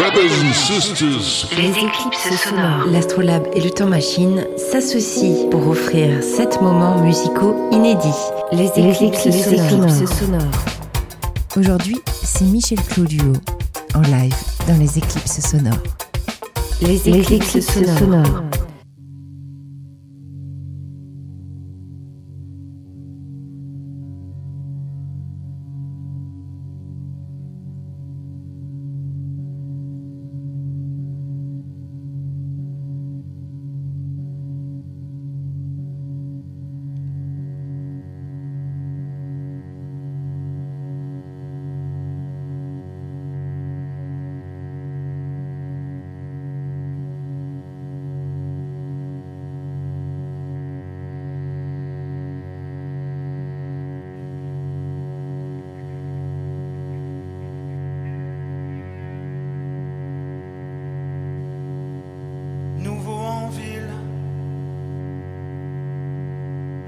Brothers and sisters. Les éclipses sonores. L'Astrolabe et le Temps Machine s'associent pour offrir sept moments musicaux inédits. Les éclipses, les éclipses sonores. Aujourd'hui, c'est Michel Claudio en live dans les éclipses sonores. Les éclipses, sonores.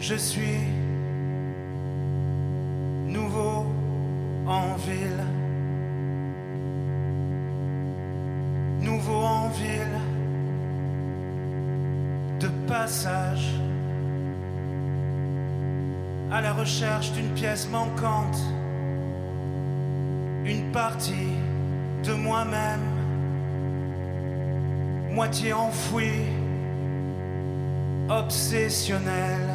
Je suis nouveau en ville. Nouveau en ville. De passage. À la recherche d'une pièce manquante. Une partie de moi-même moitié enfoui, obsessionnel.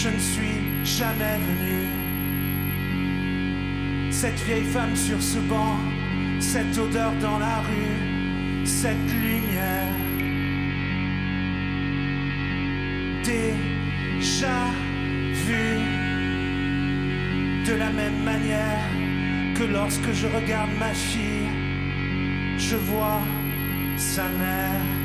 Je ne suis jamais venu. Cette vieille femme sur ce banc, cette odeur dans la rue, cette lumière. Déjà vu de la même manière que lorsque je regarde ma fille, je vois sa mère.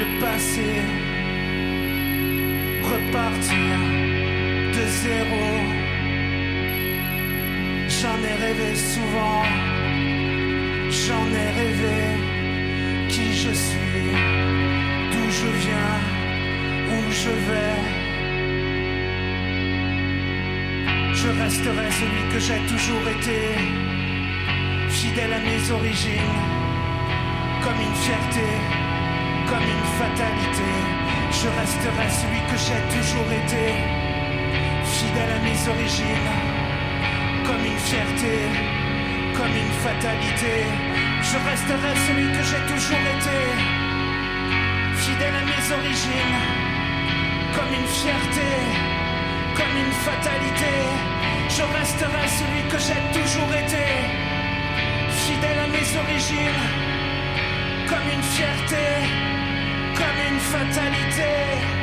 Le passé, repartir de zéro. J'en ai rêvé souvent, j'en ai rêvé qui je suis, d'où je viens, où je vais. Je resterai celui que j'ai toujours été, fidèle à mes origines, comme une fierté, comme une fatalité. Je resterai celui que j'ai toujours été, fidèle à mes origines, comme une fierté, comme une fatalité. Je resterai celui que j'ai toujours été, fidèle à mes origines, comme une fierté comme une fatalité. Je resterai celui que j'ai toujours été, fidèle à mes origines, comme une fierté, comme une fatalité.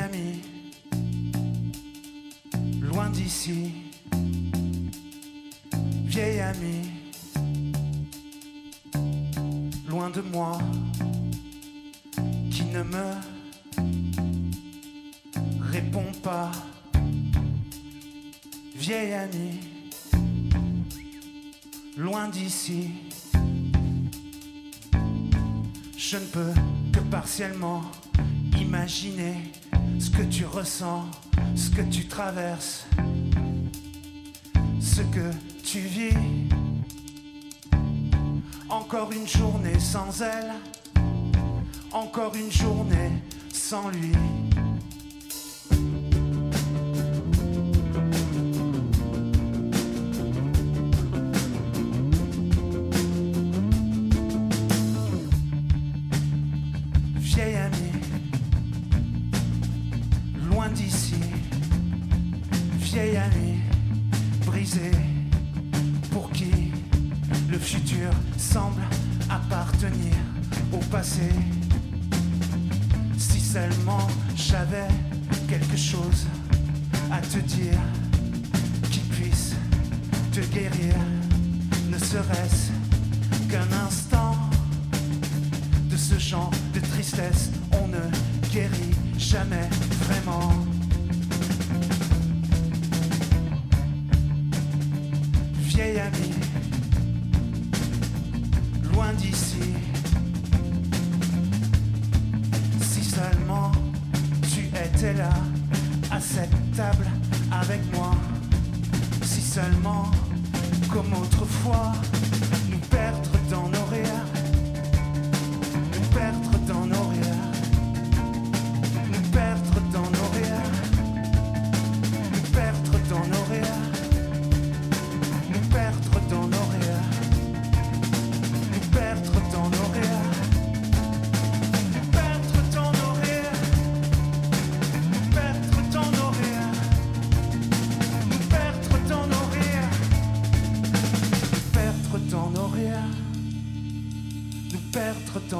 Vieil ami, loin d'ici, vieil ami, loin de moi, qui ne me répond pas, vieil ami, loin d'ici. Je ne peux que partiellement imaginer ce que tu ressens, ce que tu traverses, ce que tu vis. Encore une journée sans elle, encore une journée sans lui. Guérir, ne serait-ce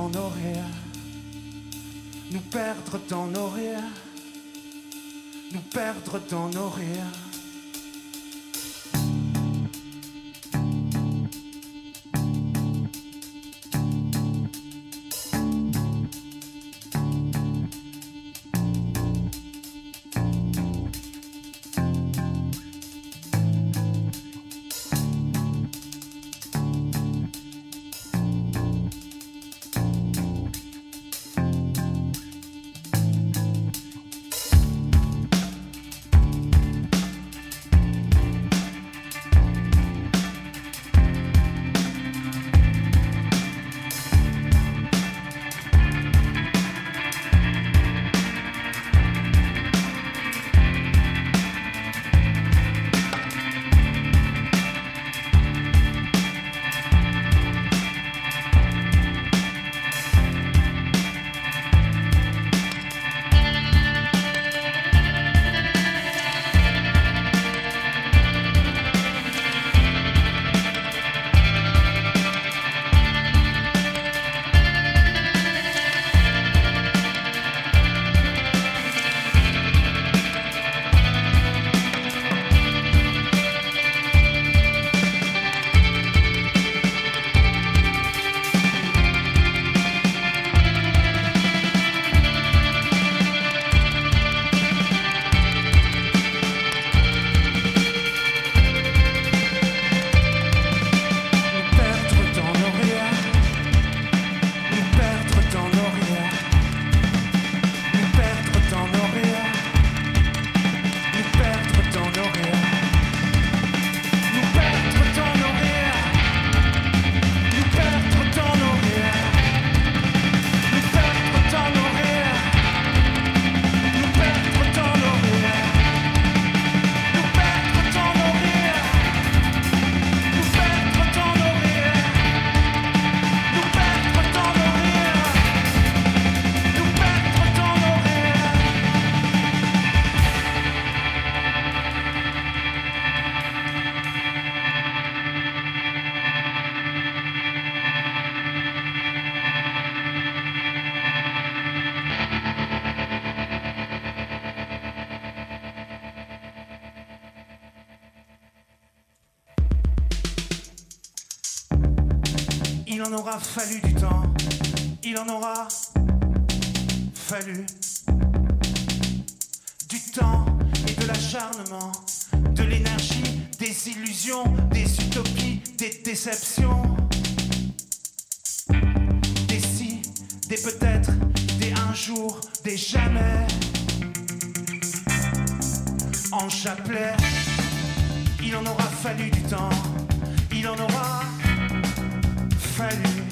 dans nos rires, nous perdre dans nos rires, nous perdre dans nos rires. déceptions, des si, des peut-être, des un jour, des jamais. En chapelet, il en aura fallu du temps, il en aura fallu.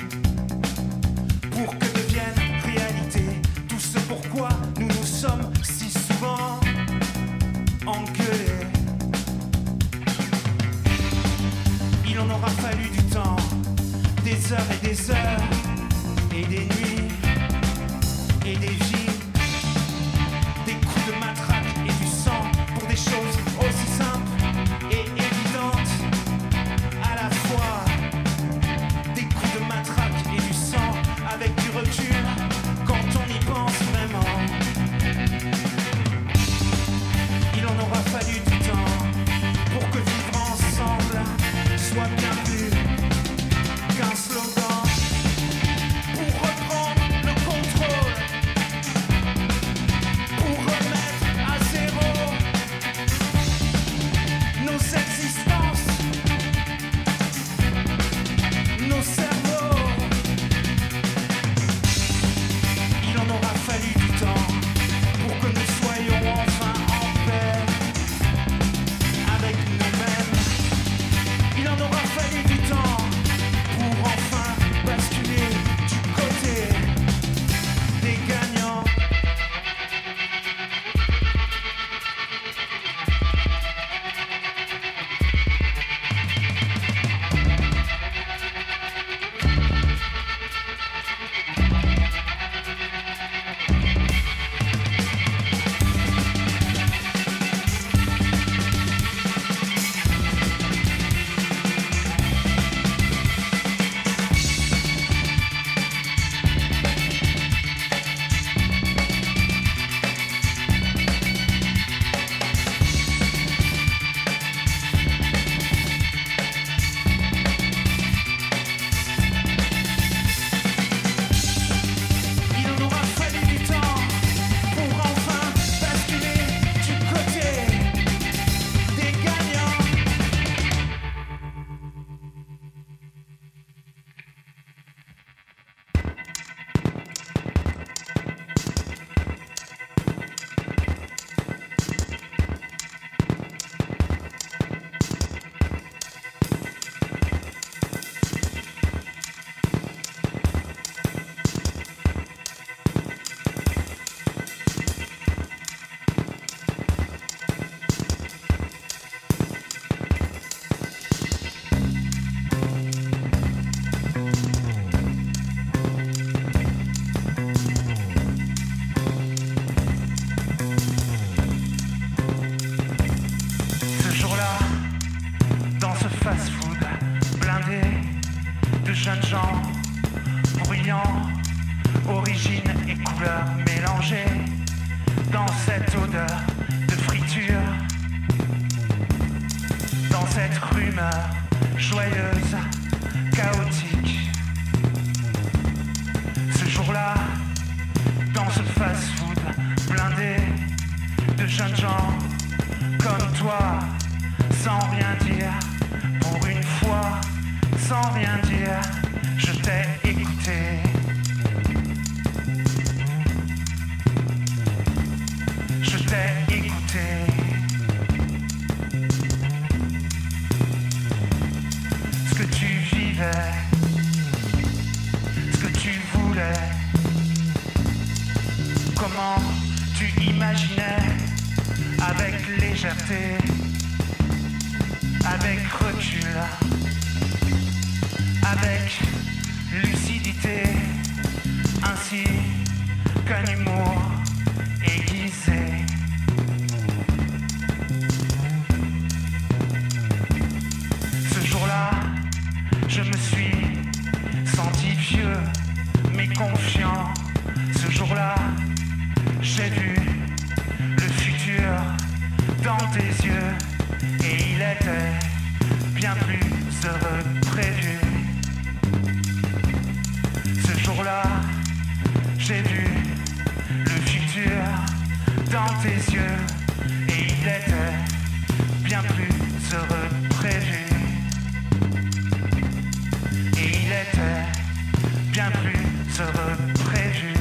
sans rien dire, je t'ai écouté. Je t'ai écouté. Ce que tu vivais, ce que tu voulais, comment tu imaginais avec légèreté, avec recul avec lucidité, ainsi qu'un humour aiguisé. Ce jour-là, je me suis senti vieux, mais confiant. Ce jour-là, j'ai vu le futur dans tes yeux, et il était bien plus heureux. J'ai vu le futur dans tes yeux et il était bien plus heureux prévu. Et il était bien plus heureux prévu.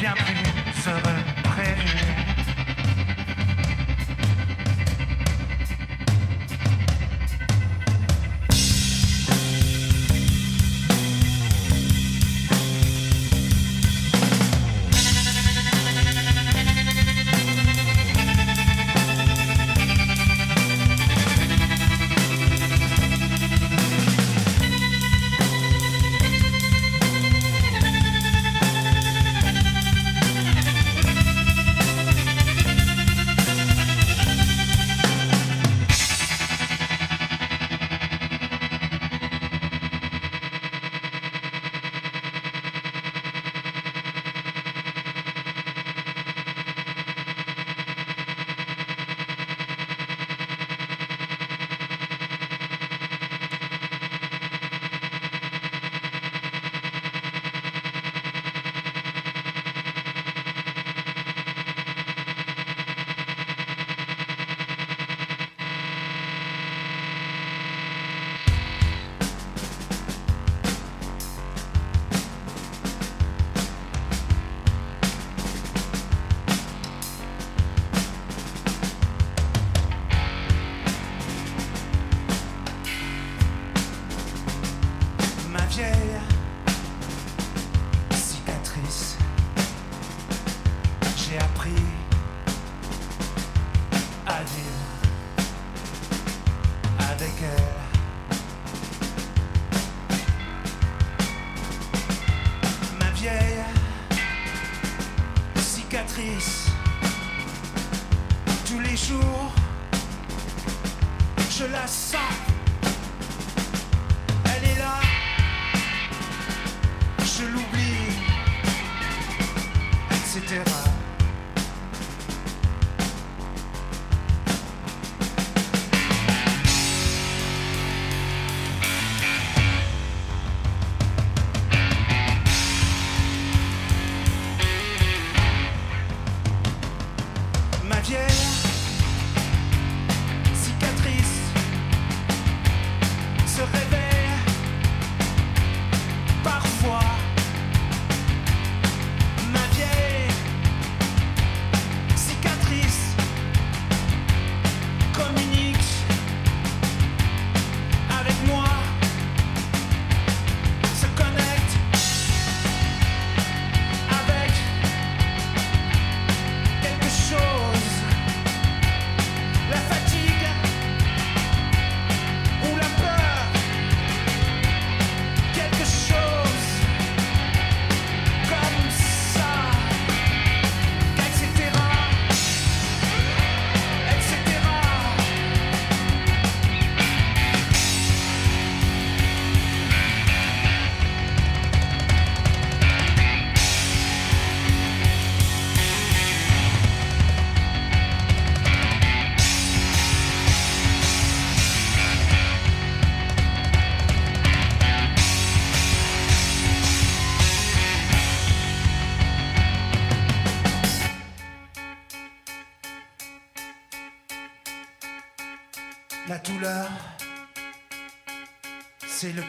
Bien plus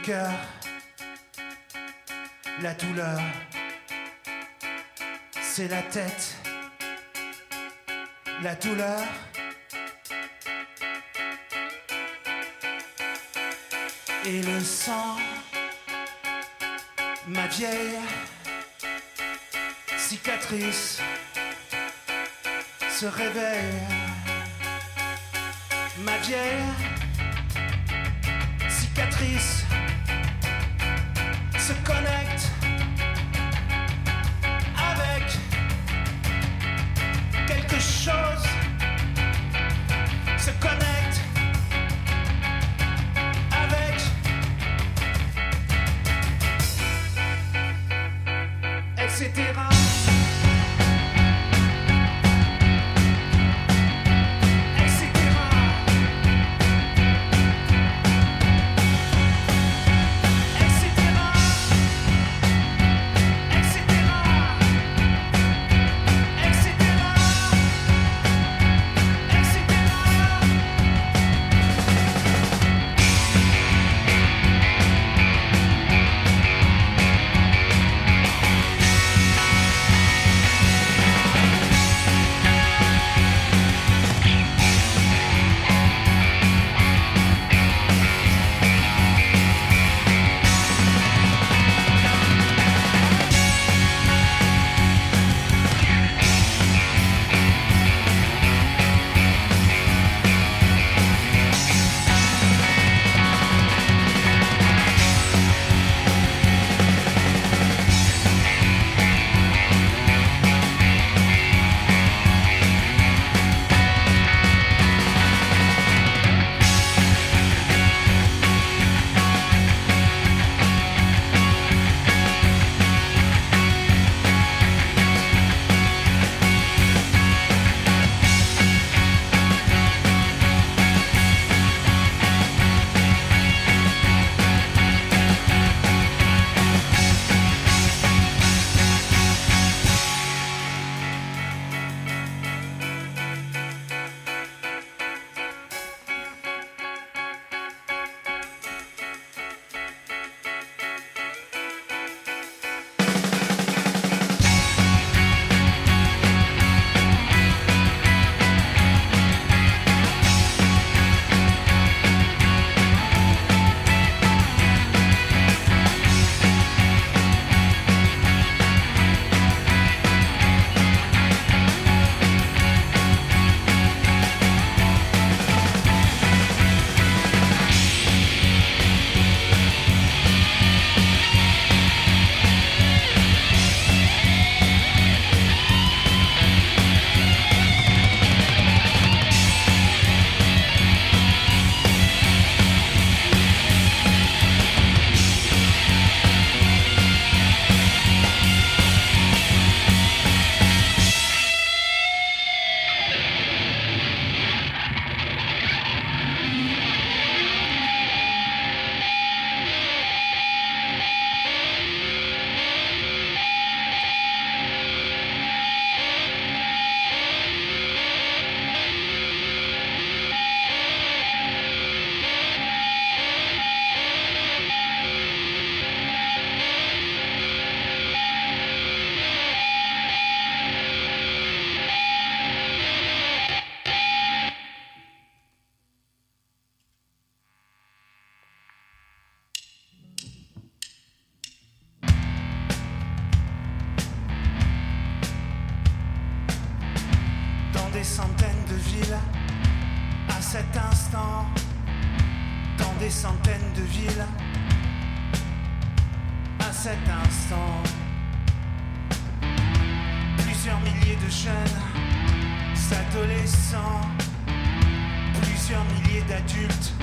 cœur, la douleur, c'est la tête, la douleur. Et le sang, ma vieille cicatrice se réveille, ma vieille cicatrice etc. des centaines de villes, à cet instant, dans des centaines de villes, à cet instant, plusieurs milliers de jeunes, adolescents, plusieurs milliers d'adultes,